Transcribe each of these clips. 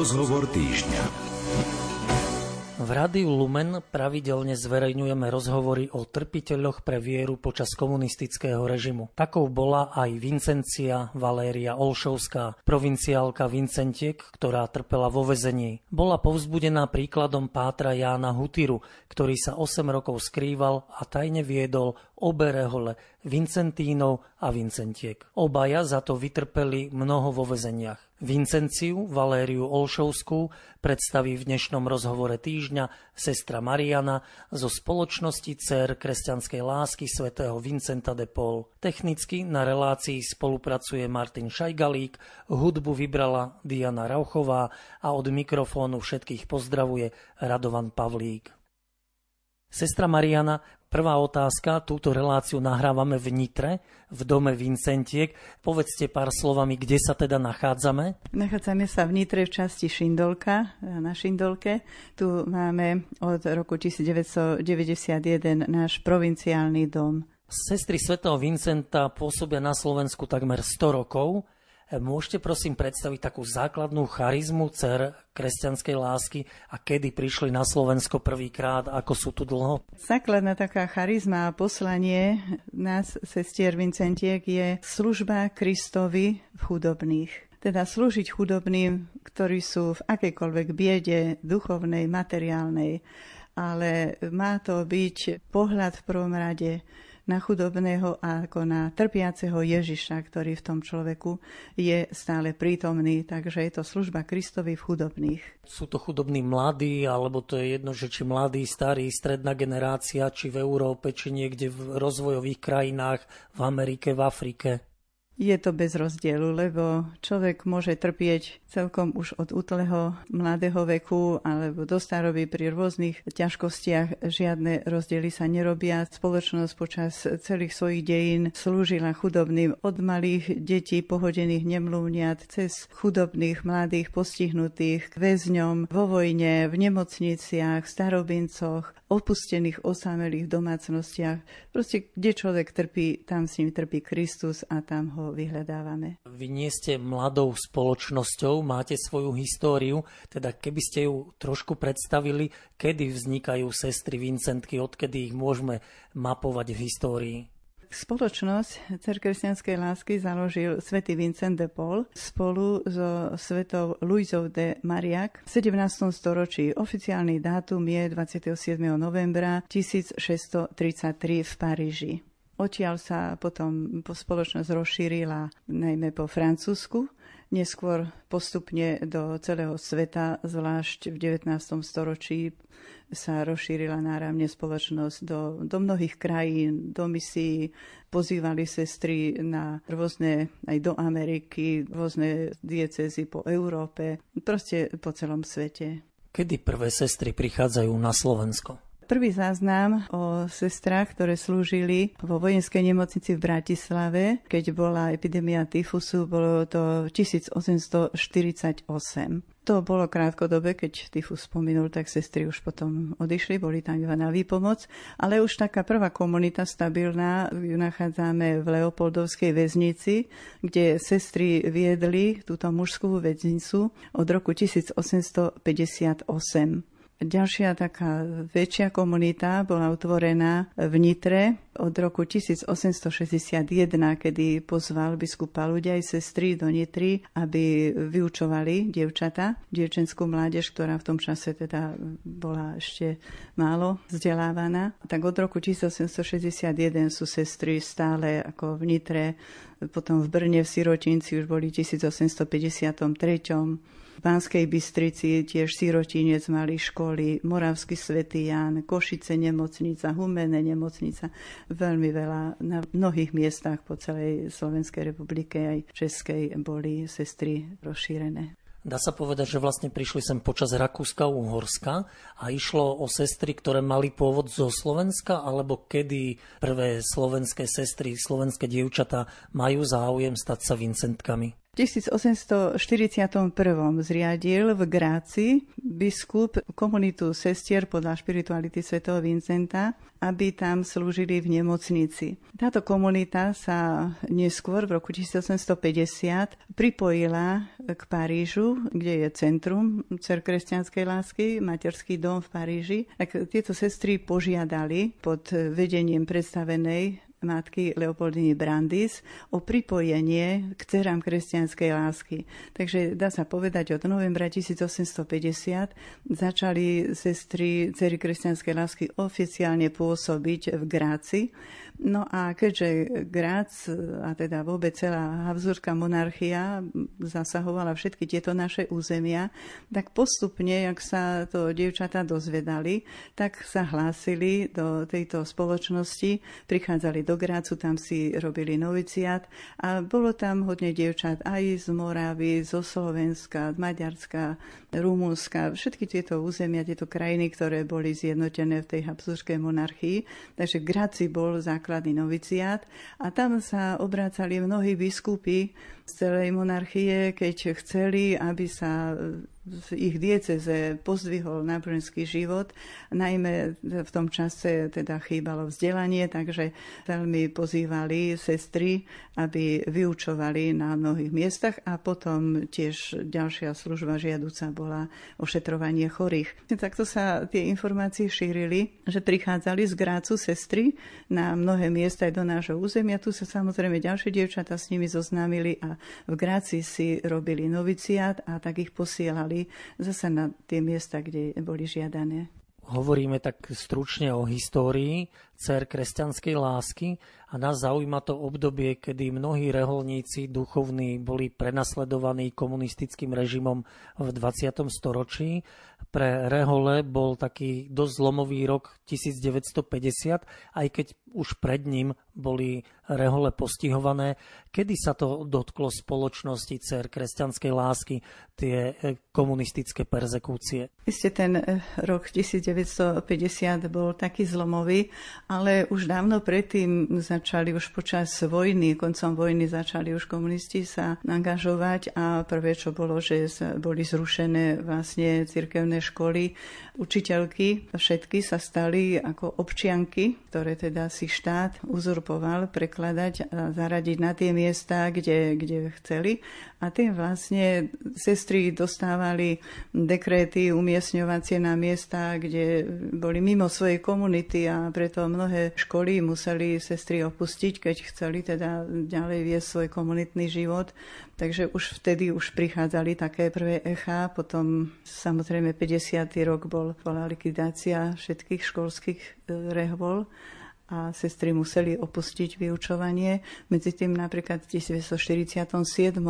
Rozhovor týždňa. V Rádiu Lumen pravidelne zverejňujeme rozhovory o trpiteľoch pre vieru počas komunistického režimu. Takou bola aj Vincencia Valéria Olšovská, provinciálka Vincentiek, ktorá trpela vo vezení. Bola povzbudená príkladom pátra Jána Hutiru, ktorý sa 8 rokov skrýval a tajne viedol obe rehole Vincentínov a Vincentiek. Obaja za to vytrpeli mnoho vo vezeniach. Vincenciu Valériu Olšovskú predstaví v dnešnom rozhovore týždňa sestra Mariana zo spoločnosti Cer kresťanskej lásky svätého Vincenta de Paul. Technicky na relácii spolupracuje Martin Šajgalík, hudbu vybrala Diana Rauchová a od mikrofónu všetkých pozdravuje Radovan Pavlík. Sestra Mariana, prvá otázka, túto reláciu nahrávame v Nitre, v dome Vincentiek. Povedzte pár slovami, kde sa teda nachádzame? Nachádzame sa v Nitre v časti Šindolka, na Šindolke. Tu máme od roku 1991 náš provinciálny dom. Sestry svätého Vincenta pôsobia na Slovensku takmer 100 rokov. Môžete prosím predstaviť takú základnú charizmu cer kresťanskej lásky a kedy prišli na Slovensko prvýkrát, ako sú tu dlho? Základná taká charizma a poslanie nás, sestier Vincentiek, je služba Kristovi v chudobných teda slúžiť chudobným, ktorí sú v akejkoľvek biede, duchovnej, materiálnej, ale má to byť pohľad v prvom rade na chudobného ako na trpiaceho Ježiša, ktorý v tom človeku je stále prítomný. Takže je to služba Kristovi v chudobných. Sú to chudobní mladí, alebo to je jedno, že či mladí, starí, stredná generácia, či v Európe, či niekde v rozvojových krajinách, v Amerike, v Afrike je to bez rozdielu, lebo človek môže trpieť celkom už od útleho mladého veku alebo do staroby pri rôznych ťažkostiach. Žiadne rozdiely sa nerobia. Spoločnosť počas celých svojich dejín slúžila chudobným od malých detí pohodených nemluvniat cez chudobných mladých postihnutých väzňom vo vojne, v nemocniciach, starobincoch, opustených osamelých domácnostiach. Proste, kde človek trpí, tam s ním trpí Kristus a tam ho vyhľadávame. Vy nie ste mladou spoločnosťou, máte svoju históriu, teda keby ste ju trošku predstavili, kedy vznikajú sestry Vincentky, odkedy ich môžeme mapovať v histórii? Spoločnosť cerkresťanskej lásky založil svätý Vincent de Paul spolu so svetou Luizou de Mariak v 17. storočí. Oficiálny dátum je 27. novembra 1633 v Paríži. Odtiaľ sa potom po spoločnosť rozšírila najmä po Francúzsku, neskôr postupne do celého sveta, zvlášť v 19. storočí sa rozšírila náramne spoločnosť do, do mnohých krajín, do misií, pozývali sestry na rôzne, aj do Ameriky, rôzne diecezy po Európe, proste po celom svete. Kedy prvé sestry prichádzajú na Slovensko? Prvý záznam o sestrách, ktoré slúžili vo vojenskej nemocnici v Bratislave, keď bola epidémia tyfusu, bolo to 1848. To bolo krátkodobé, keď tyfus spomenul, tak sestry už potom odišli, boli tam iba na výpomoc. Ale už taká prvá komunita stabilná ju nachádzame v Leopoldovskej väznici, kde sestry viedli túto mužskú väznicu od roku 1858. Ďalšia taká väčšia komunita bola utvorená v Nitre od roku 1861, kedy pozval biskupa ľudia aj sestry do Nitry, aby vyučovali dievčata, dievčenskú mládež, ktorá v tom čase teda bola ešte málo vzdelávaná. Tak od roku 1861 sú sestry stále ako v Nitre, potom v Brne v Sirotinci už boli 1853 v Banskej Bystrici tiež sirotinec mali školy, Moravský svätý Ján, Košice nemocnica, Humené nemocnica. Veľmi veľa na mnohých miestach po celej Slovenskej republike aj Českej boli sestry rozšírené. Dá sa povedať, že vlastne prišli sem počas Rakúska-Uhorska a išlo o sestry, ktoré mali pôvod zo Slovenska, alebo kedy prvé slovenské sestry, slovenské dievčatá majú záujem stať sa Vincentkami? V 1841 zriadil v Gráci biskup komunitu sestier podľa špirituality svätého Vincenta, aby tam slúžili v nemocnici. Táto komunita sa neskôr v roku 1850 pripojila k Parížu, kde je centrum Cer kresťanskej lásky, materský dom v Paríži. Tak tieto sestry požiadali pod vedením predstavenej matky Leopoldiny Brandis o pripojenie k cerám kresťanskej lásky. Takže dá sa povedať, od novembra 1850 začali sestry cery kresťanskej lásky oficiálne pôsobiť v Gráci No a keďže Grác, a teda vôbec celá Habsburská monarchia zasahovala všetky tieto naše územia, tak postupne, jak sa to dievčatá dozvedali, tak sa hlásili do tejto spoločnosti, prichádzali do Grácu, tam si robili noviciát a bolo tam hodne dievčat aj z Moravy, zo Slovenska, z Maďarska, Rumúnska, všetky tieto územia, tieto krajiny, ktoré boli zjednotené v tej Habsburskej monarchii. Takže Gráci bol základ základný noviciát a tam sa obrácali mnohí biskupy z celej monarchie, keď chceli, aby sa v ich dieceze pozdvihol náboženský život. Najmä v tom čase teda chýbalo vzdelanie, takže veľmi pozývali sestry, aby vyučovali na mnohých miestach a potom tiež ďalšia služba žiaduca bola ošetrovanie chorých. Takto sa tie informácie šírili, že prichádzali z Grácu sestry na mnohé miesta aj do nášho územia. Tu sa samozrejme ďalšie dievčatá s nimi zoznámili a v Gráci si robili noviciát a tak ich posielali zase na tie miesta, kde boli žiadané. Hovoríme tak stručne o histórii cer kresťanskej lásky a nás zaujíma to obdobie, kedy mnohí reholníci duchovní boli prenasledovaní komunistickým režimom v 20. storočí. Pre rehole bol taký dosť zlomový rok 1950, aj keď už pred ním boli rehole postihované. Kedy sa to dotklo spoločnosti cer kresťanskej lásky, tie e, komunistické perzekúcie? Isté ten e, rok 1950 bol taký zlomový, ale už dávno predtým začali už počas vojny, koncom vojny začali už komunisti sa angažovať a prvé, čo bolo, že boli zrušené vlastne cirkevné školy. Učiteľky všetky sa stali ako občianky, ktoré teda si štát uzurpoval prekladať a zaradiť na tie miesta, kde, kde chceli. A tým vlastne sestry dostávali dekréty umiestňovacie na miesta, kde boli mimo svojej komunity a preto mnohé školy museli sestry opustiť, keď chceli teda ďalej viesť svoj komunitný život. Takže už vtedy už prichádzali také prvé echa, potom samozrejme 50. rok bol, bola likvidácia všetkých školských e, rehvol a sestry museli opustiť vyučovanie. Medzi tým napríklad v 1947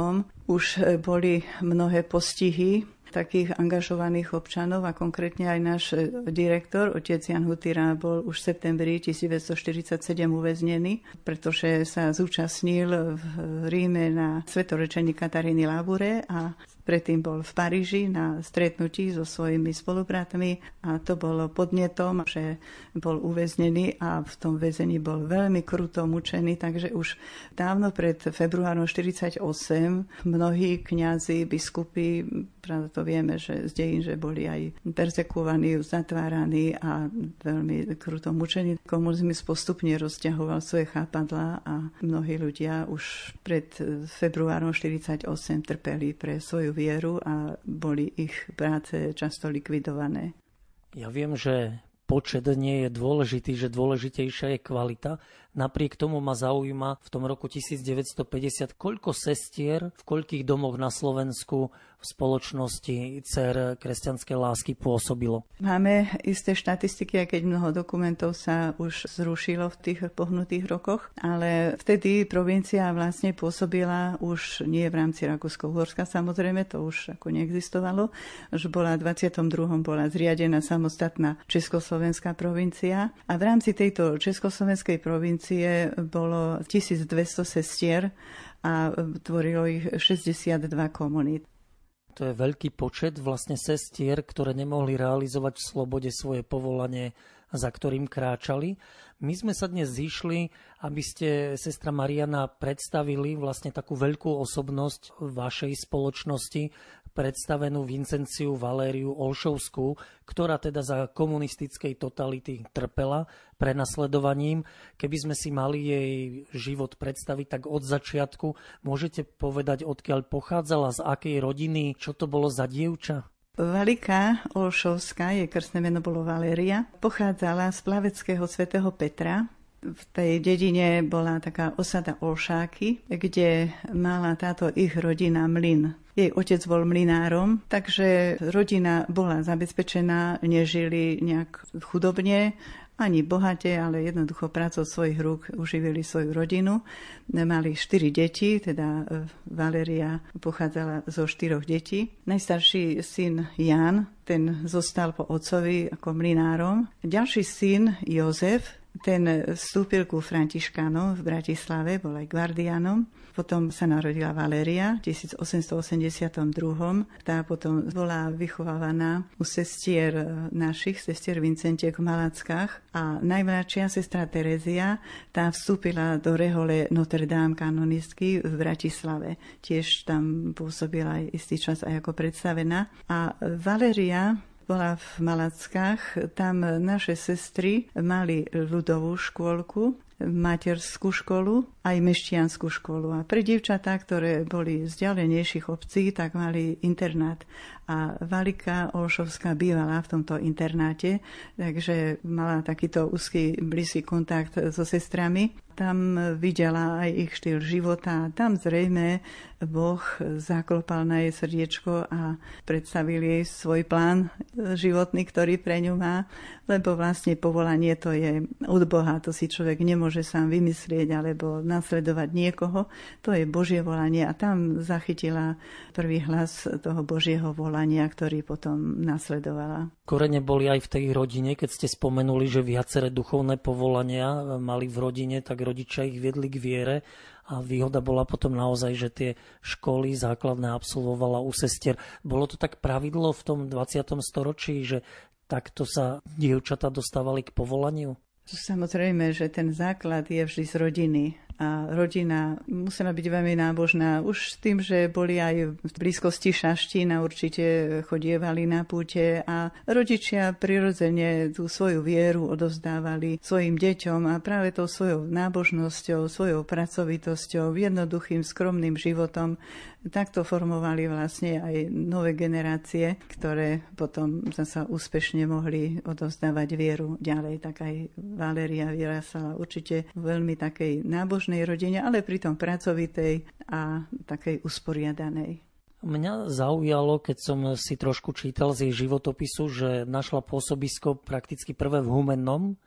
už e, boli mnohé postihy takých angažovaných občanov a konkrétne aj náš e, direktor, otec Jan Hutira, bol už v septembri 1947 uväznený, pretože sa zúčastnil v Ríme na svetorečení Kataríny Labure a Predtým bol v Paríži na stretnutí so svojimi spolubratmi a to bolo podnetom, že bol uväznený a v tom väzení bol veľmi kruto mučený, takže už dávno pred februárom 48 mnohí kňazi, biskupy, pravda to vieme, že z dejín, že boli aj persekovaní, zatváraní a veľmi kruto mučení. Komunizmus postupne rozťahoval svoje chápadla a mnohí ľudia už pred februárom 48 trpeli pre svoju vieru a boli ich práce často likvidované. Ja viem, že počet nie je dôležitý, že dôležitejšia je kvalita. Napriek tomu ma zaujíma v tom roku 1950, koľko sestier v koľkých domoch na Slovensku v spoločnosti CER kresťanskej lásky pôsobilo. Máme isté štatistiky, aj keď mnoho dokumentov sa už zrušilo v tých pohnutých rokoch, ale vtedy provincia vlastne pôsobila už nie v rámci Rakúsko-Uhorska, samozrejme, to už ako neexistovalo, už bola v 22. bola zriadená samostatná Československá provincia a v rámci tejto Československej provincie bolo 1200 sestier a tvorilo ich 62 komunít. To je veľký počet vlastne sestier, ktoré nemohli realizovať v slobode svoje povolanie za ktorým kráčali. My sme sa dnes zišli, aby ste, sestra Mariana, predstavili vlastne takú veľkú osobnosť vašej spoločnosti, predstavenú Vincenciu Valériu Olšovskú, ktorá teda za komunistickej totality trpela prenasledovaním. Keby sme si mali jej život predstaviť tak od začiatku, môžete povedať, odkiaľ pochádzala, z akej rodiny, čo to bolo za dievča? Valika Olšovská, jej krstné meno bolo Valéria, pochádzala z plaveckého svätého Petra, v tej dedine bola taká osada Olšáky, kde mala táto ich rodina mlyn. Jej otec bol mlinárom, takže rodina bola zabezpečená, nežili nejak chudobne, ani bohate, ale jednoducho prácou svojich rúk uživili svoju rodinu. Mali štyri deti, teda e, Valeria pochádzala zo štyroch detí. Najstarší syn Jan, ten zostal po otcovi ako mlinárom. Ďalší syn Jozef, ten vstúpil ku Františkánom v Bratislave, bol aj guardianom. Potom sa narodila Valéria v 1882. Tá potom bola vychovávaná u sestier našich, sestier Vincentiek v Malackách. A najmladšia sestra Terezia, tá vstúpila do rehole Notre Dame kanonistky v Bratislave. Tiež tam pôsobila aj istý čas aj ako predstavená. A Valéria bola v Malackách. Tam naše sestry mali ľudovú škôlku, materskú školu, aj meštianskú školu. A pre dievčatá, ktoré boli z ďalejnejších obcí, tak mali internát. A Valika Olšovská bývala v tomto internáte, takže mala takýto úzky, blízky kontakt so sestrami. Tam videla aj ich štýl života. Tam zrejme Boh zaklopal na jej srdiečko a predstavil jej svoj plán životný, ktorý pre ňu má, lebo vlastne povolanie to je od Boha, to si človek nemôže sám vymyslieť alebo nasledovať niekoho. To je Božie volanie a tam zachytila prvý hlas toho Božieho volania, ktorý potom nasledovala. Korene boli aj v tej rodine, keď ste spomenuli, že viaceré duchovné povolania mali v rodine, tak rodičia ich viedli k viere a výhoda bola potom naozaj, že tie školy základné absolvovala u sestier. Bolo to tak pravidlo v tom 20. storočí, že takto sa dievčata dostávali k povolaniu? Samozrejme, že ten základ je vždy z rodiny a rodina musela byť veľmi nábožná. Už s tým, že boli aj v blízkosti Šaštína, určite chodievali na púte a rodičia prirodzene tú svoju vieru odovzdávali svojim deťom a práve tou svojou nábožnosťou, svojou pracovitosťou, jednoduchým, skromným životom takto formovali vlastne aj nové generácie, ktoré potom zasa úspešne mohli odovzdávať vieru ďalej. Tak aj Valéria vyrásala určite veľmi takej nábožnej rodine, ale pritom pracovitej a takej usporiadanej. Mňa zaujalo, keď som si trošku čítal z jej životopisu, že našla pôsobisko prakticky prvé v Humennom,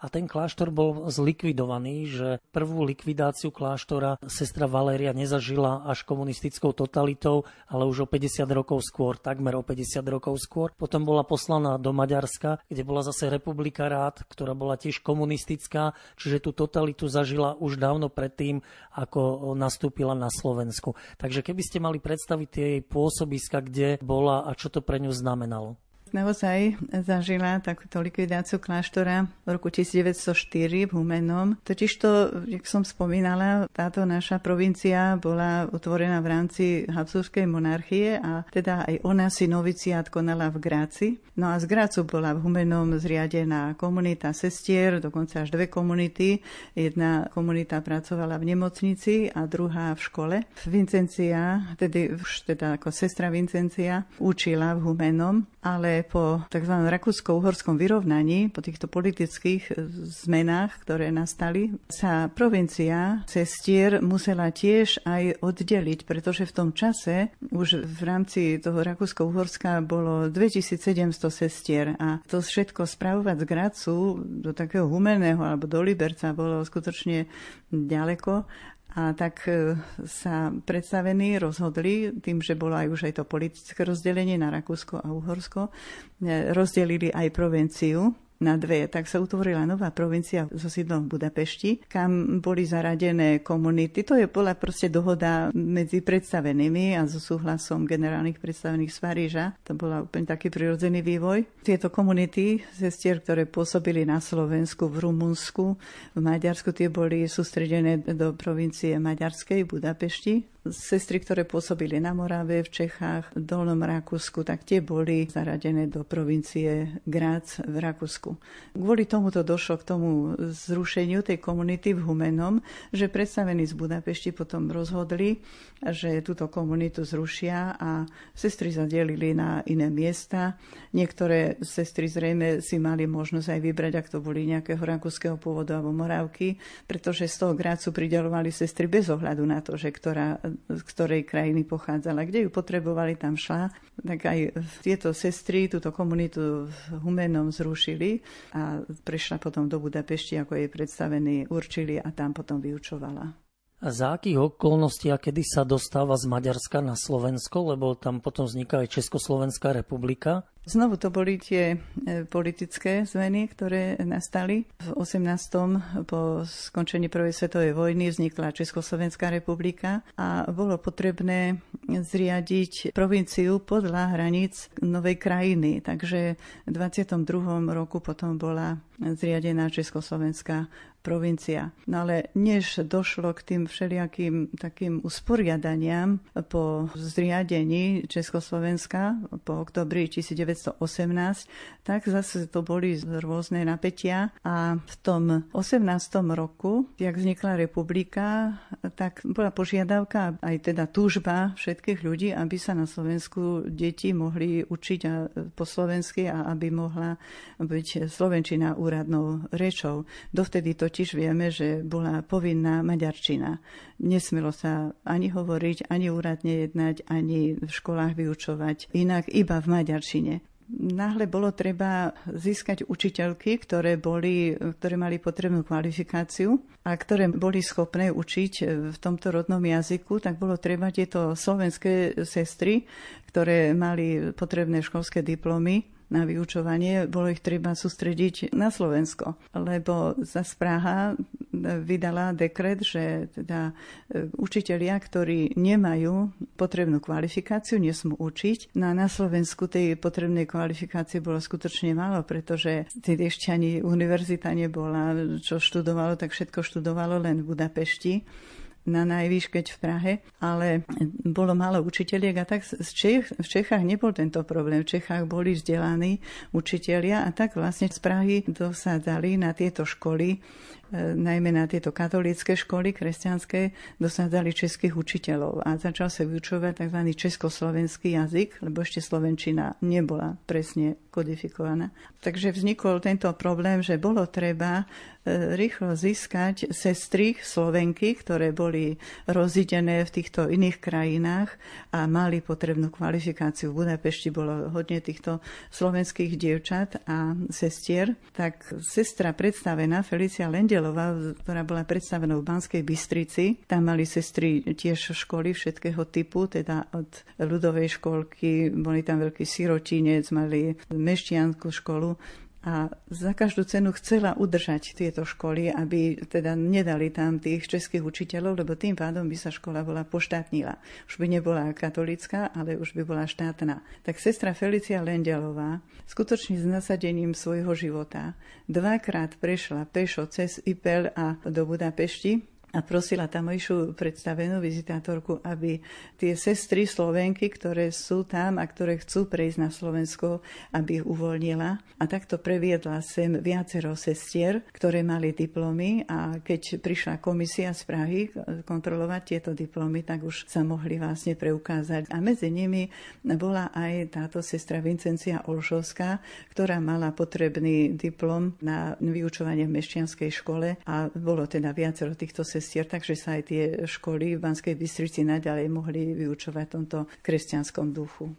a ten kláštor bol zlikvidovaný, že prvú likvidáciu kláštora sestra Valéria nezažila až komunistickou totalitou, ale už o 50 rokov skôr, takmer o 50 rokov skôr. Potom bola poslaná do Maďarska, kde bola zase republika rád, ktorá bola tiež komunistická, čiže tú totalitu zažila už dávno predtým, ako nastúpila na Slovensku. Takže keby ste mali predstaviť tie jej pôsobiska, kde bola a čo to pre ňu znamenalo naozaj zažila takúto likvidáciu kláštora v roku 1904 v Humenom. Totižto, jak som spomínala, táto naša provincia bola utvorená v rámci Habsburskej monarchie a teda aj ona si noviciát konala v Gráci. No a z Grácu bola v Humenom zriadená komunita sestier, dokonca až dve komunity. Jedna komunita pracovala v nemocnici a druhá v škole. Vincencia, tedy už teda ako sestra Vincencia, učila v Humenom, ale po tzv. rakúsko-uhorskom vyrovnaní, po týchto politických e, zmenách, ktoré nastali, sa provincia cestier musela tiež aj oddeliť, pretože v tom čase už v rámci toho Rakúsko-Uhorska bolo 2700 sestier a to všetko spravovať z Gracu do takého humeného alebo do Liberca bolo skutočne ďaleko a tak e, sa predstavení rozhodli, tým, že bolo aj už aj to politické rozdelenie na Rakúsko a Uhorsko, e, rozdelili aj provinciu na dve, tak sa utvorila nová provincia so sídlom v Budapešti, kam boli zaradené komunity. To je bola proste dohoda medzi predstavenými a so súhlasom generálnych predstavených z Paríža. To bola úplne taký prirodzený vývoj. Tieto komunity sestier, ktoré pôsobili na Slovensku, v Rumunsku, v Maďarsku, tie boli sústredené do provincie Maďarskej, Budapešti Sestry, ktoré pôsobili na Morave, v Čechách, v Dolnom Rakúsku, tak tie boli zaradené do provincie Grác v Rakúsku. Kvôli tomuto došlo k tomu zrušeniu tej komunity v Humenom, že predstavení z Budapešti potom rozhodli, že túto komunitu zrušia a sestry zadelili na iné miesta. Niektoré sestry zrejme si mali možnosť aj vybrať, ak to boli nejakého rakúskeho pôvodu alebo morávky, pretože z toho Grácu pridelovali sestry bez ohľadu na to, že ktorá z ktorej krajiny pochádzala. Kde ju potrebovali, tam šla. Tak aj tieto sestry túto komunitu v Humenom zrušili a prešla potom do Budapešti, ako jej predstavení určili a tam potom vyučovala. A za akých okolností a kedy sa dostáva z Maďarska na Slovensko, lebo tam potom vzniká aj Československá republika? Znovu to boli tie e, politické zmeny, ktoré nastali. V 18. po skončení prvej svetovej vojny vznikla Československá republika a bolo potrebné zriadiť provinciu podľa hraníc novej krajiny. Takže v 22. roku potom bola zriadená Československá provincia. No ale než došlo k tým všelijakým takým usporiadaniam po zriadení Československa po oktobri 1918, tak zase to boli rôzne napätia a v tom 18. roku, jak vznikla republika, tak bola požiadavka, aj teda túžba všetkých ľudí, aby sa na Slovensku deti mohli učiť po slovensky a aby mohla byť slovenčina úradnou rečou. Dovtedy to totiž vieme, že bola povinná maďarčina. Nesmelo sa ani hovoriť, ani úradne jednať, ani v školách vyučovať, inak iba v maďarčine náhle bolo treba získať učiteľky, ktoré, boli, ktoré mali potrebnú kvalifikáciu a ktoré boli schopné učiť v tomto rodnom jazyku, tak bolo treba tieto slovenské sestry, ktoré mali potrebné školské diplomy, na vyučovanie, bolo ich treba sústrediť na Slovensko, lebo za Praha vydala dekret, že teda e, učitelia, ktorí nemajú potrebnú kvalifikáciu, nesmú učiť. No na Slovensku tej potrebnej kvalifikácie bolo skutočne málo, pretože ešte ani univerzita nebola, čo študovalo, tak všetko študovalo len v Budapešti na najvýš, keď v Prahe, ale bolo málo učiteľiek a tak z Čech, v Čechách nebol tento problém. V Čechách boli vzdelaní učitelia a tak vlastne z Prahy dosádzali na tieto školy najmä na tieto katolícke školy kresťanské, dosádzali českých učiteľov a začal sa vyučovať tzv. československý jazyk, lebo ešte slovenčina nebola presne kodifikovaná. Takže vznikol tento problém, že bolo treba e, rýchlo získať sestry Slovenky, ktoré boli rozidené v týchto iných krajinách a mali potrebnú kvalifikáciu. V Budapešti bolo hodne týchto slovenských dievčat a sestier. Tak sestra predstavená Felicia Lendel Nedelová, ktorá bola predstavená v Banskej Bystrici. Tam mali sestry tiež školy všetkého typu, teda od ľudovej školky, boli tam veľký sirotinec, mali meštianskú školu a za každú cenu chcela udržať tieto školy, aby teda nedali tam tých českých učiteľov, lebo tým pádom by sa škola bola poštátnila. Už by nebola katolická, ale už by bola štátna. Tak sestra Felicia Lendelová skutočne s nasadením svojho života dvakrát prešla pešo cez Ipel a do Budapešti a prosila tamojšiu predstavenú vizitátorku, aby tie sestry Slovenky, ktoré sú tam a ktoré chcú prejsť na Slovensko, aby ich uvoľnila. A takto previedla sem viacero sestier, ktoré mali diplomy a keď prišla komisia z Prahy kontrolovať tieto diplomy, tak už sa mohli vlastne preukázať. A medzi nimi bola aj táto sestra Vincencia Olšovská, ktorá mala potrebný diplom na vyučovanie v mešťanskej škole a bolo teda viacero týchto sestier sestier, takže sa aj tie školy v Banskej Bystrici naďalej mohli vyučovať v tomto kresťanskom duchu.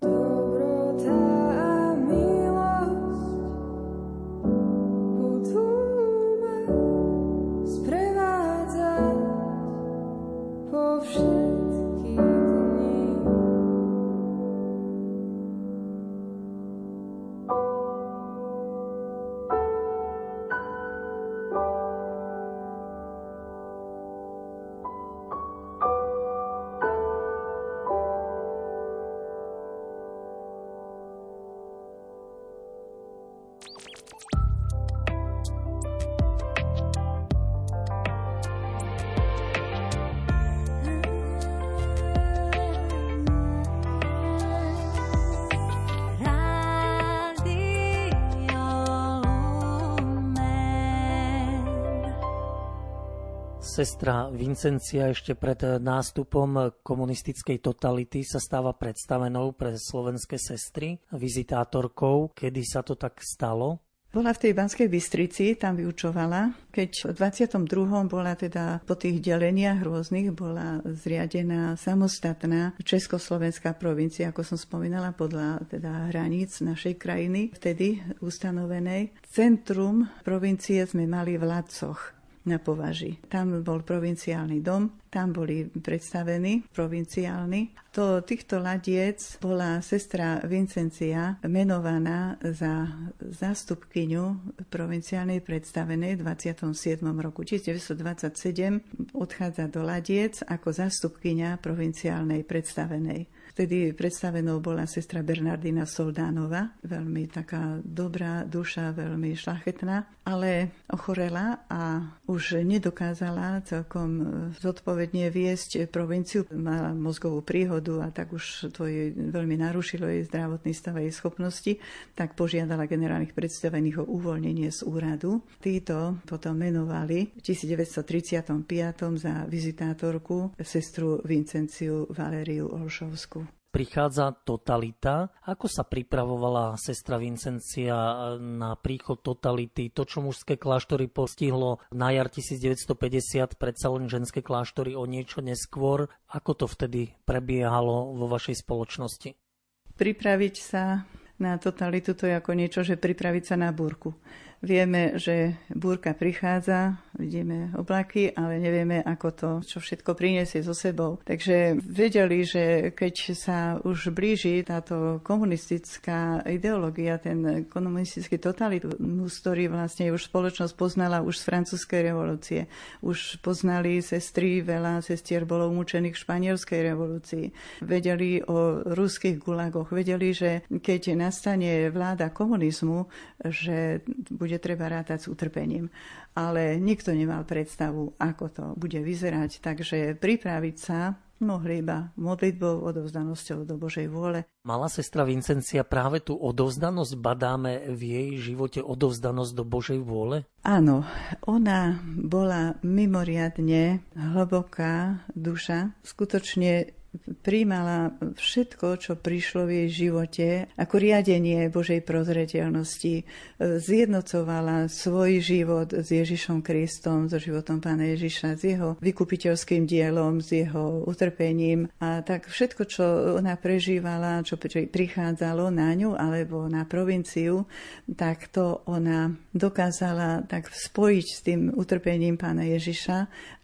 Sestra Vincencia ešte pred nástupom komunistickej totality sa stáva predstavenou pre slovenské sestry, vizitátorkou. Kedy sa to tak stalo? Bola v tej Banskej Bystrici, tam vyučovala. Keď v 22. bola teda po tých deleniach rôznych, bola zriadená samostatná Československá provincia, ako som spomínala, podľa teda hraníc našej krajiny, vtedy ustanovenej. Centrum provincie sme mali v Lacoch na považi. Tam bol provinciálny dom, tam boli predstavení provinciálni. Do týchto ladiec bola sestra Vincencia menovaná za zástupkyňu provinciálnej predstavenej v 27. roku 1927 odchádza do ladiec ako zástupkyňa provinciálnej predstavenej. Vtedy predstavenou bola sestra Bernardina Soldánova, veľmi taká dobrá duša, veľmi šlachetná, ale ochorela a už nedokázala celkom zodpovedne viesť provinciu. Mala mozgovú príhodu a tak už to jej veľmi narušilo jej zdravotný stav a jej schopnosti, tak požiadala generálnych predstavených o uvoľnenie z úradu. Títo potom menovali v 1935 za vizitátorku sestru Vincenciu Valériu Olšovskú prichádza totalita. Ako sa pripravovala sestra Vincencia na príchod totality? To, čo mužské kláštory postihlo na jar 1950, predsa len ženské kláštory o niečo neskôr. Ako to vtedy prebiehalo vo vašej spoločnosti? Pripraviť sa na totalitu to je ako niečo, že pripraviť sa na búrku. Vieme, že búrka prichádza, vidíme oblaky, ale nevieme, ako to, čo všetko priniesie so sebou. Takže vedeli, že keď sa už blíži táto komunistická ideológia, ten komunistický totalitmus, ktorý vlastne už spoločnosť poznala už z francúzskej revolúcie. Už poznali sestry, veľa sestier bolo umúčených v španielskej revolúcii. Vedeli o ruských gulagoch, vedeli, že keď nastane vláda komunizmu, že bude treba rátať s utrpením. Ale nikto nemal predstavu, ako to bude vyzerať, takže pripraviť sa mohli iba modlitbou, odovzdanosťou do Božej vôle. Mala sestra Vincencia práve tú odovzdanosť, badáme v jej živote odovzdanosť do Božej vôle? Áno, ona bola mimoriadne hlboká duša, skutočne príjmala všetko, čo prišlo v jej živote, ako riadenie Božej prozreteľnosti, zjednocovala svoj život s Ježišom Kristom, so životom Pána Ježiša, s jeho vykupiteľským dielom, s jeho utrpením. A tak všetko, čo ona prežívala, čo prichádzalo na ňu alebo na provinciu, tak to ona dokázala tak spojiť s tým utrpením Pána Ježiša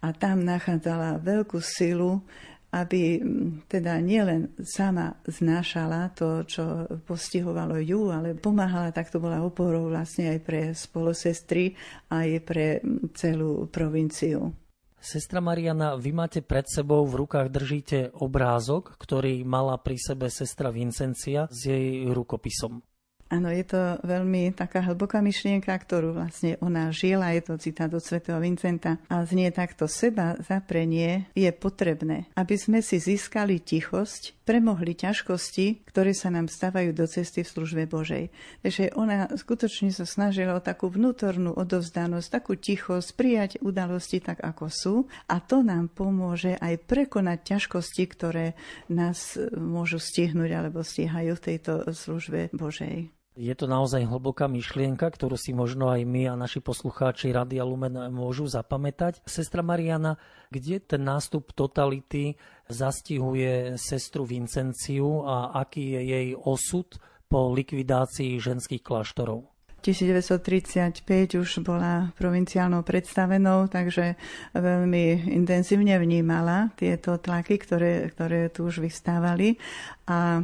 a tam nachádzala veľkú silu, aby teda nielen sama znášala to, čo postihovalo ju, ale pomáhala, tak to bola oporou vlastne aj pre spolosestry, aj pre celú provinciu. Sestra Mariana, vy máte pred sebou, v rukách držíte obrázok, ktorý mala pri sebe sestra Vincencia s jej rukopisom. Áno, je to veľmi taká hlboká myšlienka, ktorú vlastne ona žila, je to citát od svätého Vincenta a znie takto seba zaprenie je potrebné, aby sme si získali tichosť, premohli ťažkosti, ktoré sa nám stávajú do cesty v službe Božej. Takže ona skutočne sa snažila o takú vnútornú odovzdanosť, takú tichosť, prijať udalosti tak, ako sú a to nám pomôže aj prekonať ťažkosti, ktoré nás môžu stihnúť alebo stíhajú v tejto službe Božej. Je to naozaj hlboká myšlienka, ktorú si možno aj my a naši poslucháči Radia Lumen môžu zapamätať. Sestra Mariana, kde ten nástup totality zastihuje sestru Vincenciu a aký je jej osud po likvidácii ženských kláštorov? 1935 už bola provinciálnou predstavenou, takže veľmi intenzívne vnímala tieto tlaky, ktoré, ktoré tu už vystávali a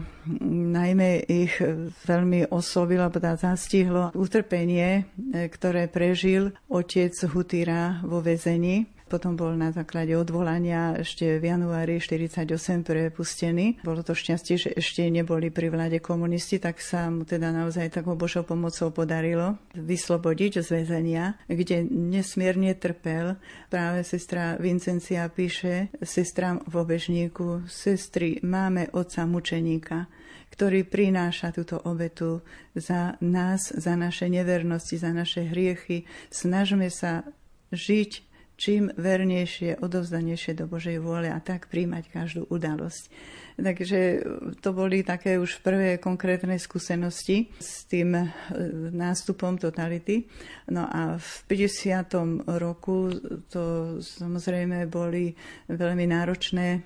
najmä ich veľmi oslovilo, teda zastihlo utrpenie, ktoré prežil otec Hutýra vo väzení potom bol na základe odvolania ešte v januári 48 prepustený. Bolo to šťastie, že ešte neboli pri vláde komunisti, tak sa mu teda naozaj takou Božou pomocou podarilo vyslobodiť z väzenia, kde nesmierne trpel. Práve sestra Vincencia píše sestram v obežníku, sestry, máme otca mučeníka, ktorý prináša túto obetu za nás, za naše nevernosti, za naše hriechy. Snažme sa žiť čím vernejšie, odovzdanejšie do Božej vôle a tak príjmať každú udalosť. Takže to boli také už prvé konkrétne skúsenosti s tým e, nástupom totality. No a v 50. roku to samozrejme boli veľmi náročné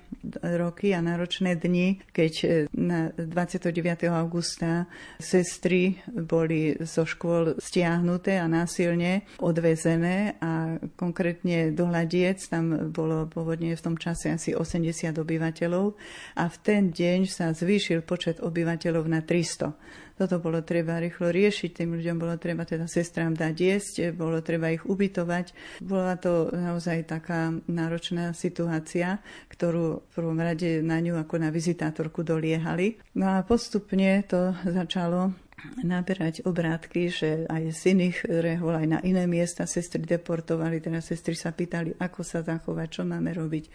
roky a náročné dni, keď e, na 29. augusta sestry boli zo škôl stiahnuté a násilne odvezené a konkrétne do Hľadiec, tam bolo pôvodne v tom čase asi 80 obyvateľov a v ten deň sa zvýšil počet obyvateľov na 300. Toto bolo treba rýchlo riešiť, tým ľuďom bolo treba teda sestrám dať jesť, bolo treba ich ubytovať. Bola to naozaj taká náročná situácia, ktorú v prvom rade na ňu ako na vizitátorku doliehali. No a postupne to začalo naberať obrátky, že aj z iných rehol, aj na iné miesta sestry deportovali, teda sestry sa pýtali, ako sa zachovať, čo máme robiť.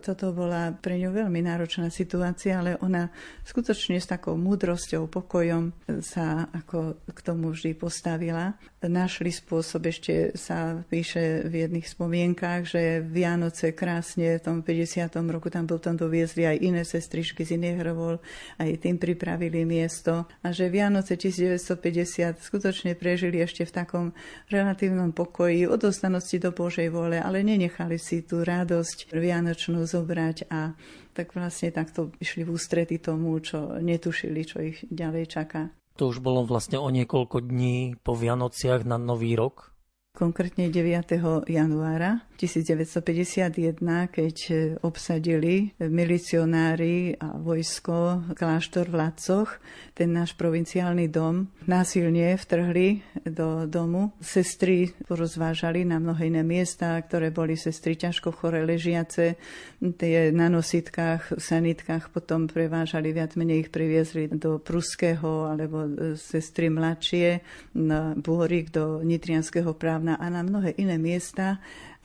Toto bola pre ňu veľmi náročná situácia, ale ona skutočne s takou múdrosťou, pokojom sa ako k tomu vždy postavila. Našli spôsob, ešte sa píše v jedných spomienkách, že Vianoce krásne v tom 50. roku tam potom doviezli aj iné sestričky z iných rehol, aj tým pripravili miesto a že Vianoce 1950 skutočne prežili ešte v takom relatívnom pokoji, odostanosti do Božej vole, ale nenechali si tú radosť vianočnú zobrať a tak vlastne takto išli v ústrety tomu, čo netušili, čo ich ďalej čaká. To už bolo vlastne o niekoľko dní po Vianociach na Nový rok? Konkrétne 9. januára 1951, keď e, obsadili milicionári a vojsko kláštor v Lacoch, ten náš provinciálny dom, násilne vtrhli do domu. Sestry porozvážali na mnohé iné miesta, ktoré boli sestry ťažko chore ležiace. Tie na nositkách, sanitkách potom prevážali, viac menej ich priviezli do Pruského alebo sestry mladšie, na Bôrik do Nitrianského právna a na mnohé iné miesta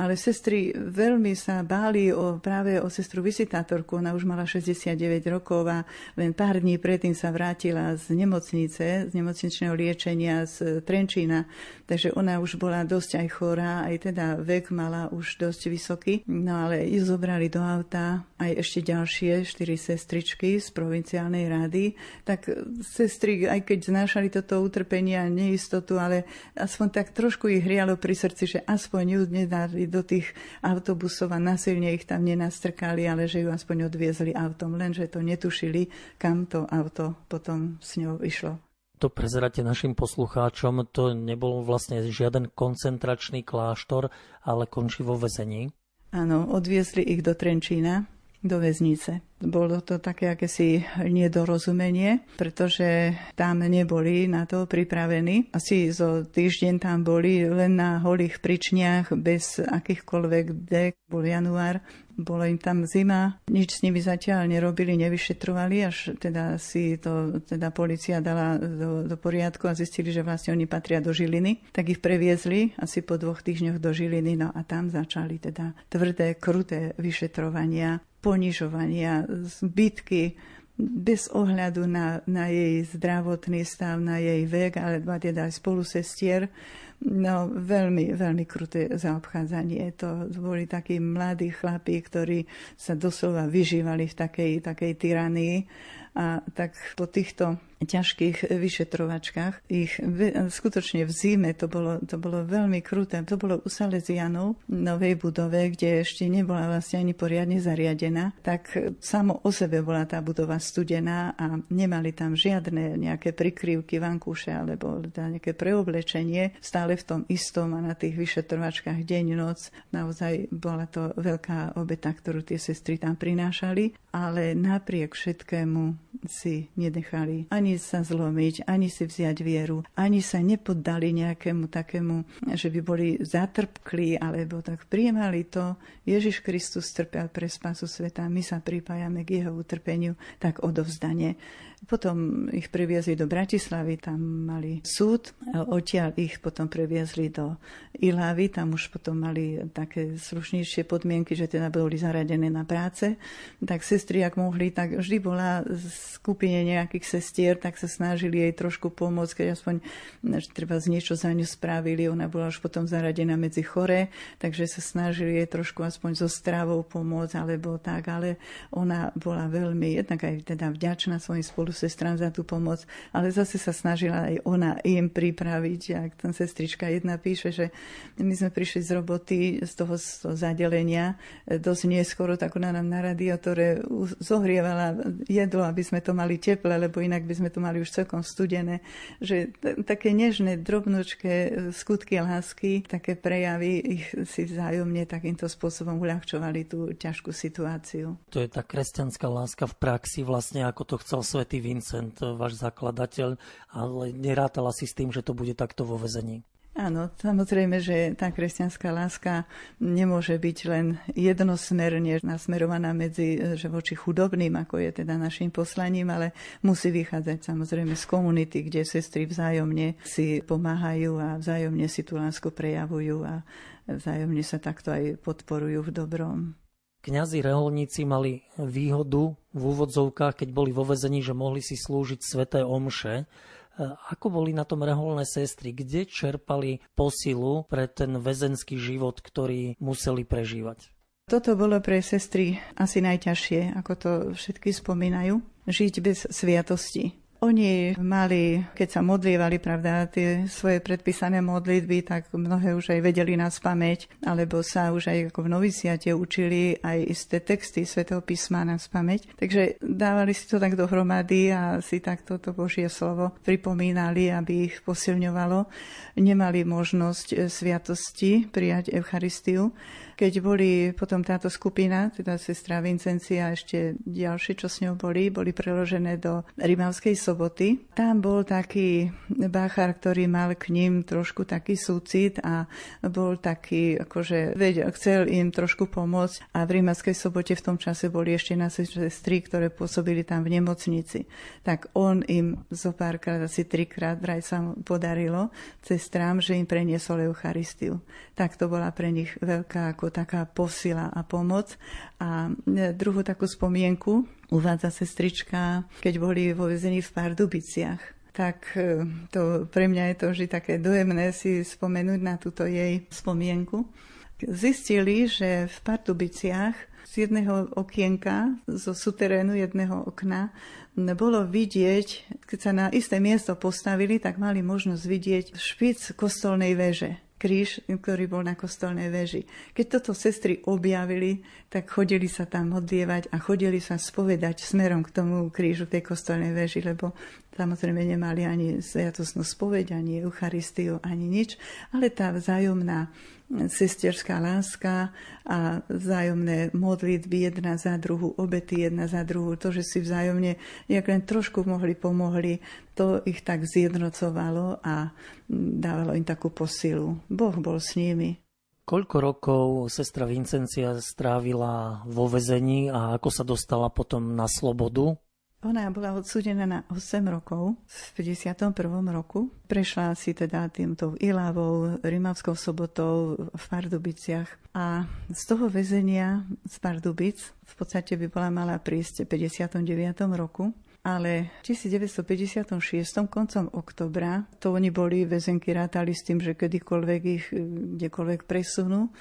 ale sestry veľmi sa báli o, práve o sestru visitátorku. Ona už mala 69 rokov a len pár dní predtým sa vrátila z nemocnice, z nemocničného liečenia z Trenčína. Takže ona už bola dosť aj chorá, aj teda vek mala už dosť vysoký. No ale ju zobrali do auta aj ešte ďalšie štyri sestričky z provinciálnej rady. Tak sestry, aj keď znášali toto utrpenie a neistotu, ale aspoň tak trošku ich hrialo pri srdci, že aspoň ju nedali do tých autobusov a nasilne ich tam nenastrkali, ale že ju aspoň odviezli autom, lenže to netušili, kam to auto potom s ňou išlo. To prezrate našim poslucháčom, to nebol vlastne žiaden koncentračný kláštor, ale končí vo väzení. Áno, odviezli ich do Trenčína, do väznice. Bolo to také akési nedorozumenie, pretože tam neboli na to pripravení. Asi zo týždeň tam boli len na holých pričniach, bez akýchkoľvek dek. Bol január, bolo im tam zima, nič s nimi zatiaľ nerobili, nevyšetrovali, až teda si to teda policia dala do, do poriadku a zistili, že vlastne oni patria do Žiliny. Tak ich previezli asi po dvoch týždňoch do Žiliny, no a tam začali teda tvrdé, kruté vyšetrovania, ponižovania, zbytky bez ohľadu na, na jej zdravotný stav, na jej vek, alebo teda aj spolusestier. No, veľmi, veľmi kruté zaobchádzanie. To boli takí mladí chlapí, ktorí sa doslova vyžívali v takej, takej tyranii. A tak po týchto ťažkých vyšetrovačkách. Ich skutočne v zime to bolo, to bolo veľmi kruté. To bolo u Salesianov novej budove, kde ešte nebola vlastne ani poriadne zariadená. Tak samo o sebe bola tá budova studená a nemali tam žiadne nejaké prikryvky, vankúše alebo nejaké preoblečenie. Stále v tom istom a na tých vyšetrovačkách deň, noc. Naozaj bola to veľká obeta, ktorú tie sestry tam prinášali, ale napriek všetkému si nedechali ani ani sa zlomiť, ani si vziať vieru, ani sa nepoddali nejakému takému, že by boli zatrpkli, alebo tak prijímali to. Ježiš Kristus trpel pre spasu sveta, my sa pripájame k jeho utrpeniu, tak odovzdanie. Potom ich previezli do Bratislavy, tam mali súd, odtiaľ ich potom previezli do Ilavy, tam už potom mali také slušnejšie podmienky, že teda boli zaradené na práce. Tak sestry, ak mohli, tak vždy bola skupine nejakých sestier, tak sa snažili jej trošku pomôcť, keď aspoň treba z niečo za ňu spravili. Ona bola už potom zaradená medzi chore, takže sa snažili jej trošku aspoň so stravou pomôcť, alebo tak, ale ona bola veľmi, jednak aj teda vďačná svojim spolusestrám za tú pomoc, ale zase sa snažila aj ona im pripraviť, ak tam sestrička jedna píše, že my sme prišli z roboty z toho, z toho zadelenia e, dosť neskoro, tak ona nám na radiátore zohrievala jedlo, aby sme to mali teple, lebo inak by sme to mali už celkom studené. Že t- také nežné, drobnočké e, skutky lásky, také prejavy ich si vzájomne takýmto spôsobom uľahčovali tú ťažkú situáciu. To je tá kresťanská láska v praxi, vlastne ako to chcel svätý Vincent, váš zakladateľ, ale nerátala si s tým, že to bude takto vo vezení. Áno, samozrejme, že tá kresťanská láska nemôže byť len jednosmerne nasmerovaná medzi, že voči chudobným, ako je teda našim poslaním, ale musí vychádzať samozrejme z komunity, kde sestry vzájomne si pomáhajú a vzájomne si tú lásku prejavujú a vzájomne sa takto aj podporujú v dobrom. Kňazi reholníci mali výhodu v úvodzovkách, keď boli vo vezení, že mohli si slúžiť sveté omše. Ako boli na tom reholné sestry? Kde čerpali posilu pre ten väzenský život, ktorý museli prežívať? Toto bolo pre sestry asi najťažšie, ako to všetky spomínajú. Žiť bez sviatosti. Oni mali, keď sa modlievali, pravda, tie svoje predpísané modlitby, tak mnohé už aj vedeli nás pamäť, alebo sa už aj ako v noviciate učili aj isté texty svätého písma na pamäť. Takže dávali si to tak dohromady a si takto to Božie slovo pripomínali, aby ich posilňovalo. Nemali možnosť sviatosti prijať Eucharistiu keď boli potom táto skupina, teda sestra Vincencia a ešte ďalšie, čo s ňou boli, boli preložené do Rimavskej soboty. Tam bol taký báchar, ktorý mal k ním trošku taký súcit a bol taký, akože vedel, chcel im trošku pomôcť a v Rimavskej sobote v tom čase boli ešte na sestry, ktoré pôsobili tam v nemocnici. Tak on im zo párkrát, asi trikrát vraj sa mu podarilo sestrám, že im preniesol Eucharistiu. Tak to bola pre nich veľká ako taká posila a pomoc. A e, druhú takú spomienku uvádza sestrička, keď boli vo vezení v Pardubiciach tak e, to pre mňa je to vždy také dojemné si spomenúť na túto jej spomienku. Zistili, že v Pardubiciach z jedného okienka, zo suterénu jedného okna, bolo vidieť, keď sa na isté miesto postavili, tak mali možnosť vidieť špic kostolnej veže kríž, ktorý bol na kostolnej veži. Keď toto sestry objavili, tak chodili sa tam modlievať a chodili sa spovedať smerom k tomu krížu tej kostolnej veži, lebo samozrejme nemali ani sviatosnú spoveď, ani Eucharistiu, ani nič, ale tá vzájomná sesterská láska a vzájomné modlitby jedna za druhú, obety jedna za druhú, to, že si vzájomne, jak len trošku mohli, pomohli, to ich tak zjednocovalo a dávalo im takú posilu. Boh bol s nimi. Koľko rokov sestra Vincencia strávila vo vezení a ako sa dostala potom na slobodu? Ona bola odsúdená na 8 rokov v 51. roku. Prešla si teda týmto Ilavou, Rimavskou sobotou v Pardubiciach a z toho väzenia z Pardubic v podstate by bola mala prísť v 59. roku ale v 1956, koncom oktobra, to oni boli väzenky rátali s tým, že kedykoľvek ich kdekoľvek presunú,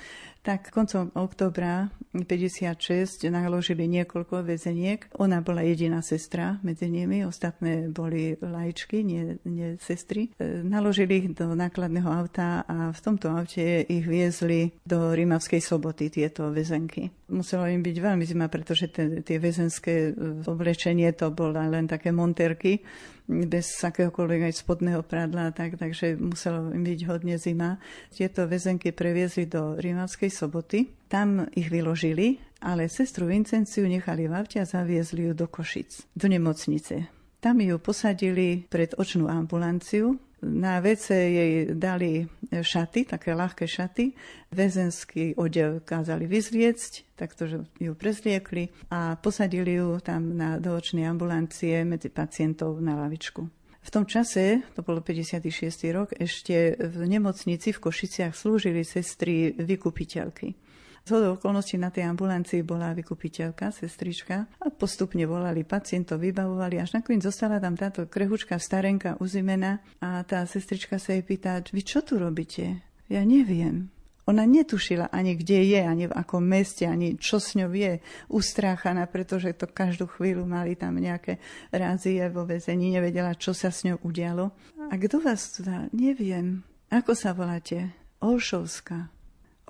tak koncom oktobra 56 naložili niekoľko väzeniek. Ona bola jediná sestra medzi nimi, ostatné boli lajčky, nie, nie sestry. E, naložili ich do nákladného auta a v tomto aute ich viezli do Rimavskej soboty, tieto väzenky. Muselo im byť veľmi zima, pretože tie väzenské e, oblečenie to bolo len také monterky bez akéhokoľvek aj spodného pradla, tak, takže muselo im byť hodne zima. Tieto väzenky previezli do Rímavskej soboty, tam ich vyložili, ale sestru Vincenciu nechali v a zaviezli ju do Košic, do nemocnice. Tam ju posadili pred očnú ambulanciu, Na WC jej dali šaty, také ľahké šaty. Väzenský odev kázali vyzliecť, takto ju prezliekli a posadili ju tam na doočnej ambulancie medzi pacientov na lavičku. V tom čase, to bolo 56. rok, ešte v nemocnici v Košiciach slúžili sestry vykupiteľky. Z okolností na tej ambulancii bola vykupiteľka, sestrička a postupne volali pacientov, vybavovali, až nakoniec zostala tam táto krehučka starenka uzimená a tá sestrička sa jej pýta, vy čo tu robíte? Ja neviem. Ona netušila ani kde je, ani v akom meste, ani čo s ňou je. Ustráchaná, pretože to každú chvíľu mali tam nejaké rázie vo väzení, nevedela, čo sa s ňou udialo. A kto vás tu dá? Neviem. Ako sa voláte? Olšovská.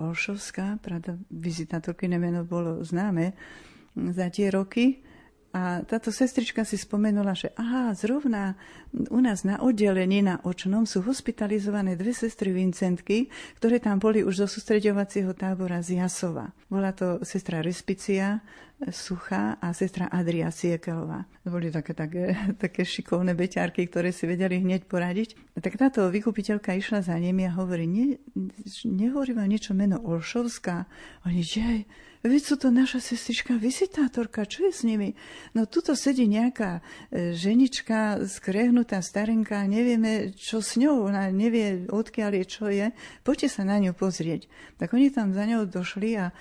Olšovská, pravda, vizitátorky meno bolo známe za tie roky. A táto sestrička si spomenula, že aha, zrovna u nás na oddelení na očnom sú hospitalizované dve sestry Vincentky, ktoré tam boli už zo sústredovacieho tábora z Jasova. Bola to sestra Respicia, Sucha a sestra Adria Siekelová. Boli také, také, také šikovné beťarky, ktoré si vedeli hneď poradiť. Tak táto vykupiteľka išla za nimi a hovorí, ne, nehovorí vám niečo meno Olšovská? Oni, že veď sú to naša sestrička visitátorka, čo je s nimi? No tuto sedí nejaká e, ženička, skrehnutá starenka, nevieme, čo s ňou, ona nevie, odkiaľ je, čo je. Poďte sa na ňu pozrieť. Tak oni tam za ňou došli a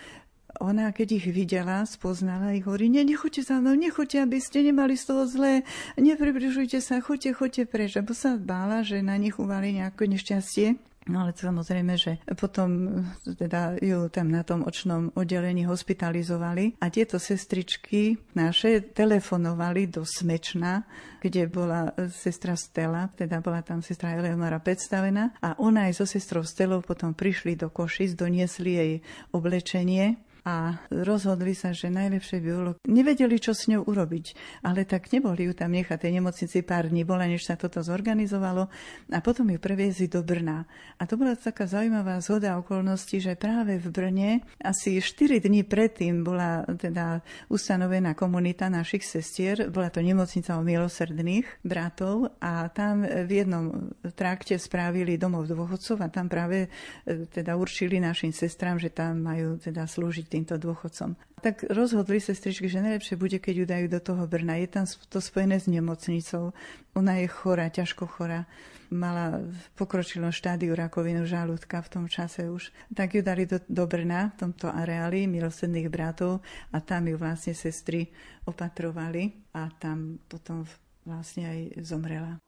ona, keď ich videla, spoznala ich, hovorí, ne, nechoďte za mnou, nechoďte, aby ste nemali z toho zlé, nepribližujte sa, choďte, choďte preč. Lebo sa bála, že na nich uvali nejaké nešťastie. No ale samozrejme, že potom teda ju tam na tom očnom oddelení hospitalizovali a tieto sestričky naše telefonovali do Smečna, kde bola sestra Stella, teda bola tam sestra Eleonora predstavená a ona aj so sestrou Stelou potom prišli do Košic, doniesli jej oblečenie a rozhodli sa, že najlepšie by bolo. Nevedeli, čo s ňou urobiť, ale tak neboli ju tam nechať tej nemocnici pár dní, bola, než sa toto zorganizovalo a potom ju previezli do Brna. A to bola taká zaujímavá zhoda okolností, že práve v Brne asi 4 dní predtým bola teda ustanovená komunita našich sestier, bola to nemocnica o milosrdných bratov a tam v jednom trakte spravili domov dôchodcov a tam práve e, teda určili našim sestrám, že tam majú teda slúžiť týmto dôchodcom. Tak rozhodli sestričky, že najlepšie bude, keď ju dajú do toho Brna. Je tam to spojené s nemocnicou. Ona je chorá, ťažko chorá. Mala v pokročilom štádiu rakovinu žalúdka v tom čase už. Tak ju dali do, do Brna, v tomto areáli milosrdných bratov a tam ju vlastne sestry opatrovali a tam potom vlastne aj zomrela.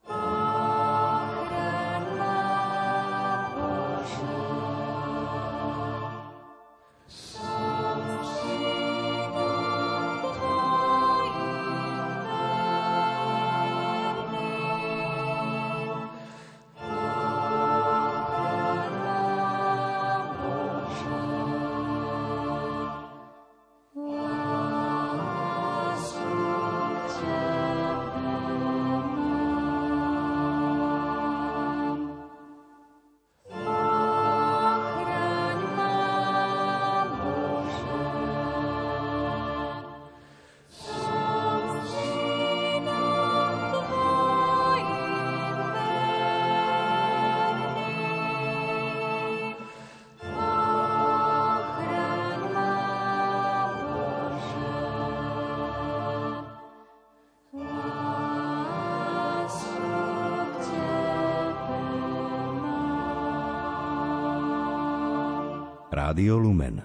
Rádio Lumen,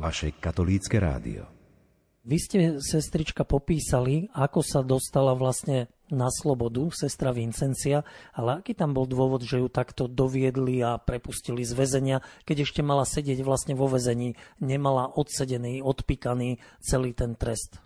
vaše katolícke rádio. Vy ste, sestrička, popísali, ako sa dostala vlastne na slobodu, sestra Vincencia, ale aký tam bol dôvod, že ju takto doviedli a prepustili z väzenia, keď ešte mala sedieť vlastne vo väzení, nemala odsedený, odpíkaný celý ten trest?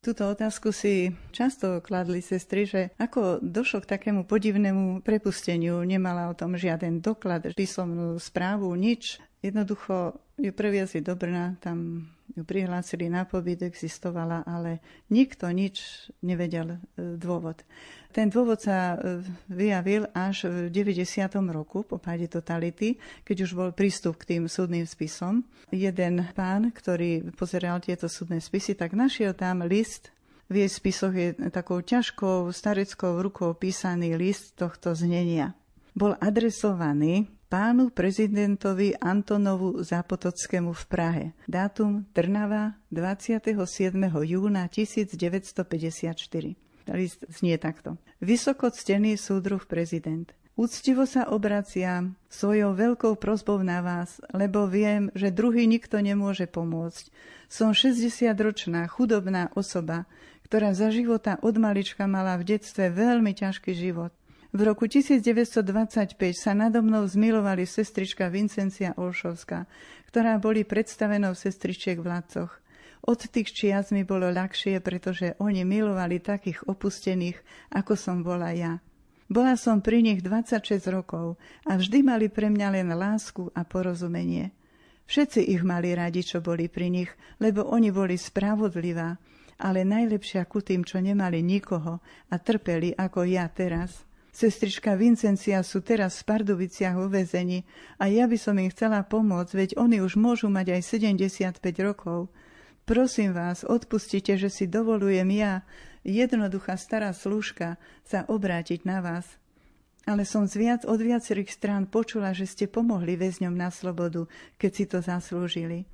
Túto otázku si často kladli sestry, že ako došlo k takému podivnému prepusteniu, nemala o tom žiaden doklad, písomnú správu, nič. Jednoducho ju previazli do Brna, tam ju prihlásili na pobyt, existovala, ale nikto nič nevedel e, dôvod. Ten dôvod sa e, vyjavil až v 90. roku po páde totality, keď už bol prístup k tým súdnym spisom. Jeden pán, ktorý pozeral tieto súdne spisy, tak našiel tam list v jej spisoch je takou ťažkou stareckou rukou písaný list tohto znenia. bol adresovaný pánu prezidentovi Antonovu Zapotockému v Prahe. Dátum Trnava 27. júna 1954. List znie takto. Vysoko ctený súdruh prezident. Úctivo sa obraciam svojou veľkou prozbou na vás, lebo viem, že druhý nikto nemôže pomôcť. Som 60-ročná, chudobná osoba, ktorá za života od malička mala v detstve veľmi ťažký život. V roku 1925 sa nado mnou zmilovali sestrička Vincencia Olšovská, ktorá boli predstavenou sestričiek v Lacoch. Od tých čias mi bolo ľahšie, pretože oni milovali takých opustených, ako som bola ja. Bola som pri nich 26 rokov a vždy mali pre mňa len lásku a porozumenie. Všetci ich mali radi, čo boli pri nich, lebo oni boli spravodlivá, ale najlepšia ku tým, čo nemali nikoho a trpeli ako ja teraz. Sestrička Vincencia sú teraz v Pardubiciach vo vezení a ja by som im chcela pomôcť, veď oni už môžu mať aj 75 rokov. Prosím vás, odpustite, že si dovolujem ja, jednoduchá stará služka sa obrátiť na vás. Ale som z viac, od viacerých strán počula, že ste pomohli väzňom na slobodu, keď si to zaslúžili.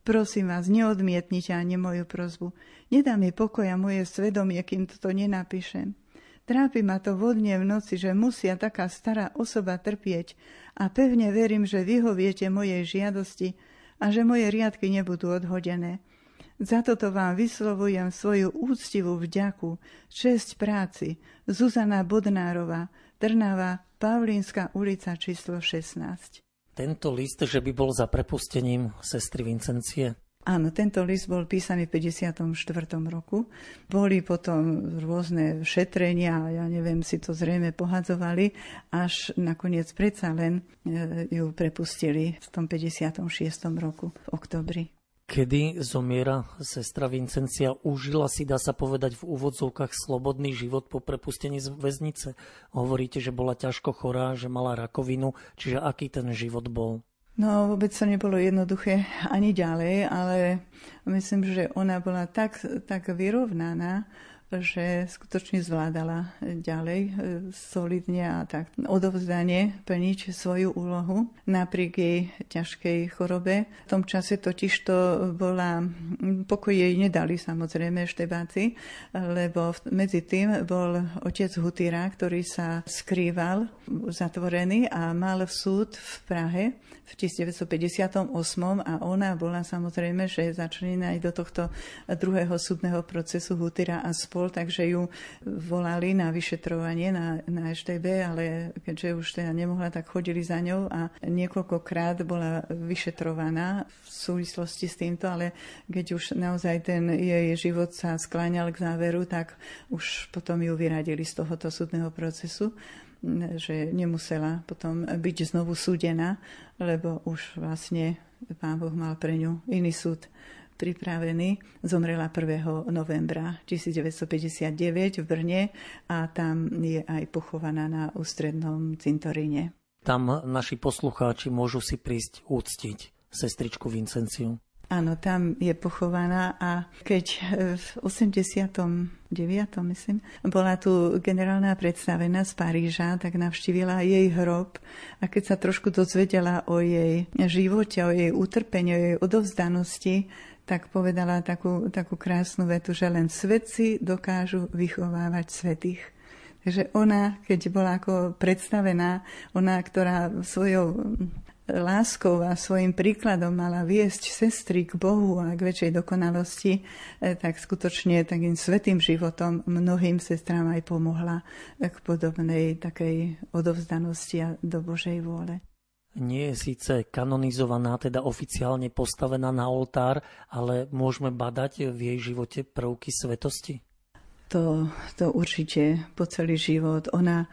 Prosím vás, neodmietnite ani moju prozbu. Nedá mi pokoja moje svedomie, kým toto nenapíšem. Trápi ma to vodne v noci, že musia taká stará osoba trpieť a pevne verím, že vyhoviete mojej žiadosti a že moje riadky nebudú odhodené. Za toto vám vyslovujem svoju úctivú vďaku, česť práci. Zuzana Bodnárova, Trnava, Pavlínska ulica číslo 16. Tento list, že by bol za prepustením sestry Vincencie? Áno, tento list bol písaný v 54. roku. Boli potom rôzne šetrenia, ja neviem, si to zrejme pohadzovali, až nakoniec predsa len e, ju prepustili v tom 56. roku v oktobri kedy zomiera sestra Vincencia, užila si, dá sa povedať, v úvodzovkách slobodný život po prepustení z väznice. Hovoríte, že bola ťažko chorá, že mala rakovinu, čiže aký ten život bol? No, vôbec to nebolo jednoduché ani ďalej, ale myslím, že ona bola tak, tak vyrovnaná, že skutočne zvládala ďalej e, solidne a tak odovzdanie plniť svoju úlohu napriek jej ťažkej chorobe. V tom čase totiž to bola, pokoj jej nedali samozrejme štebáci, lebo medzi tým bol otec Hutýra, ktorý sa skrýval zatvorený a mal súd v Prahe v 1958 a ona bola samozrejme, že začlenená aj do tohto druhého súdneho procesu Hutýra a spol, takže ju volali na vyšetrovanie na, na EŠTB, ale keďže už teda nemohla, tak chodili za ňou a niekoľkokrát bola vyšetrovaná v súvislosti s týmto, ale keď už naozaj ten jej život sa skláňal k záveru, tak už potom ju vyradili z tohoto súdneho procesu že nemusela potom byť znovu súdená, lebo už vlastne pán Boh mal pre ňu iný súd pripravený. Zomrela 1. novembra 1959 v Brne a tam je aj pochovaná na ústrednom cintoríne. Tam naši poslucháči môžu si prísť úctiť sestričku Vincenciu. Áno, tam je pochovaná a keď v 89. myslím, bola tu generálna predstavená z Paríža, tak navštívila jej hrob a keď sa trošku dozvedela o jej živote, o jej utrpení, o jej odovzdanosti, tak povedala takú, takú krásnu vetu, že len svetci dokážu vychovávať svetých. Takže ona, keď bola ako predstavená, ona, ktorá svojou láskou a svojim príkladom mala viesť sestry k Bohu a k väčšej dokonalosti, e, tak skutočne takým svetým životom mnohým sestrám aj pomohla k podobnej takej odovzdanosti a do Božej vôle. Nie je síce kanonizovaná, teda oficiálne postavená na oltár, ale môžeme badať v jej živote prvky svetosti? To, to určite po celý život. Ona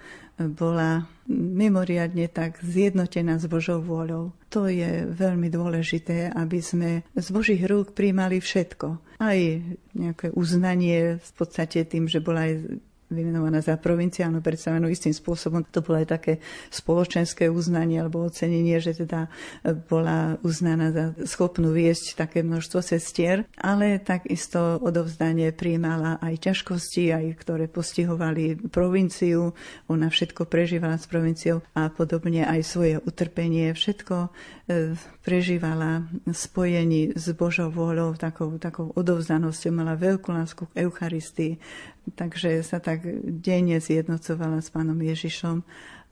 bola mimoriadne tak zjednotená s Božou vôľou. To je veľmi dôležité, aby sme z Božích rúk príjmali všetko. Aj nejaké uznanie v podstate tým, že bola aj vymenovaná za provinciálnu predstavenú istým spôsobom. To bolo aj také spoločenské uznanie alebo ocenenie, že teda bola uznaná za schopnú viesť také množstvo sestier, ale takisto odovzdanie príjmala aj ťažkosti, aj ktoré postihovali provinciu. Ona všetko prežívala s provinciou a podobne aj svoje utrpenie. Všetko e, prežívala spojení s Božou vôľou, takou, takou odovzdanosťou, mala veľkú lásku k Eucharistii, takže sa tak denne zjednocovala s pánom Ježišom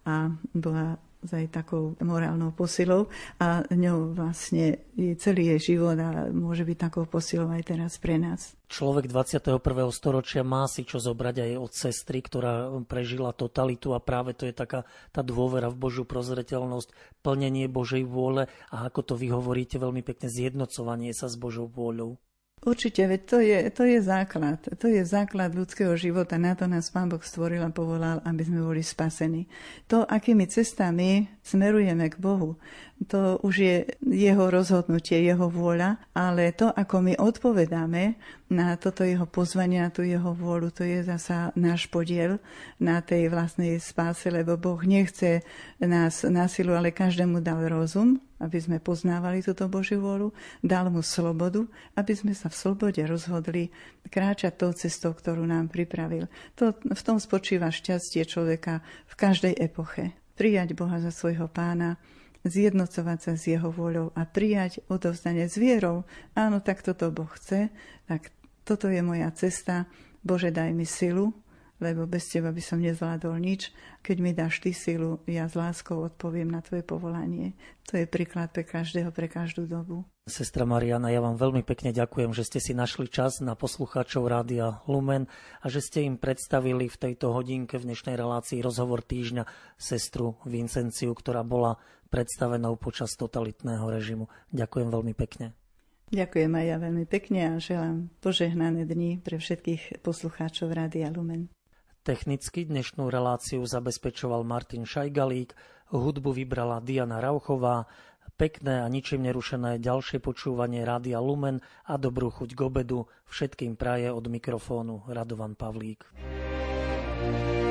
a bola aj takou morálnou posilou a ňou vlastne je celý jej život a môže byť takou posilou aj teraz pre nás. Človek 21. storočia má si čo zobrať aj od sestry, ktorá prežila totalitu a práve to je taká tá dôvera v Božiu prozreteľnosť, plnenie Božej vôle a ako to vy hovoríte veľmi pekne, zjednocovanie sa s Božou vôľou. Určite, veď to je, to je základ. To je základ ľudského života. Na to nás Pán Boh stvoril a povolal, aby sme boli spasení. To, akými cestami smerujeme k Bohu, to už je jeho rozhodnutie, jeho vôľa, ale to, ako my odpovedáme na toto jeho pozvanie, na tú jeho vôľu, to je zasa náš podiel na tej vlastnej spáse, lebo Boh nechce nás na silu, ale každému dal rozum, aby sme poznávali túto Božiu vôľu, dal mu slobodu, aby sme sa v slobode rozhodli kráčať tou cestou, ktorú nám pripravil. To, v tom spočíva šťastie človeka v každej epoche. Prijať Boha za svojho pána, zjednocovať sa s jeho vôľou a prijať odovzdanie s vierou. Áno, tak toto Boh chce, tak toto je moja cesta. Bože, daj mi silu, lebo bez teba by som nezvládol nič. Keď mi dáš ty silu, ja s láskou odpoviem na tvoje povolanie. To je príklad pre každého, pre každú dobu. Sestra Mariana, ja vám veľmi pekne ďakujem, že ste si našli čas na poslucháčov Rádia Lumen a že ste im predstavili v tejto hodinke v dnešnej relácii rozhovor týždňa sestru Vincenciu, ktorá bola predstavenou počas totalitného režimu. Ďakujem veľmi pekne. Ďakujem aj ja veľmi pekne a želám požehnané dni pre všetkých poslucháčov Rádia Lumen. Technicky dnešnú reláciu zabezpečoval Martin Šajgalík, hudbu vybrala Diana Rauchová, pekné a ničím nerušené ďalšie počúvanie Rádia Lumen a dobrú chuť k obedu všetkým praje od mikrofónu Radovan Pavlík. thank you